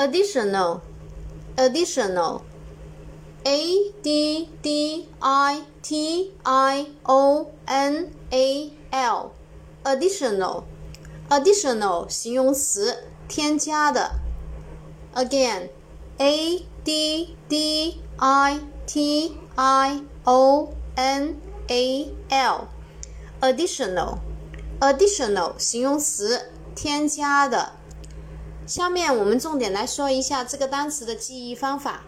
additional additional a d d i t i o n a l additional additional 形容词，添加的。Again, a d d i t i o n a l additional additional 形容词，添加的。 下面我们重点来说一下这个单词的记忆方法。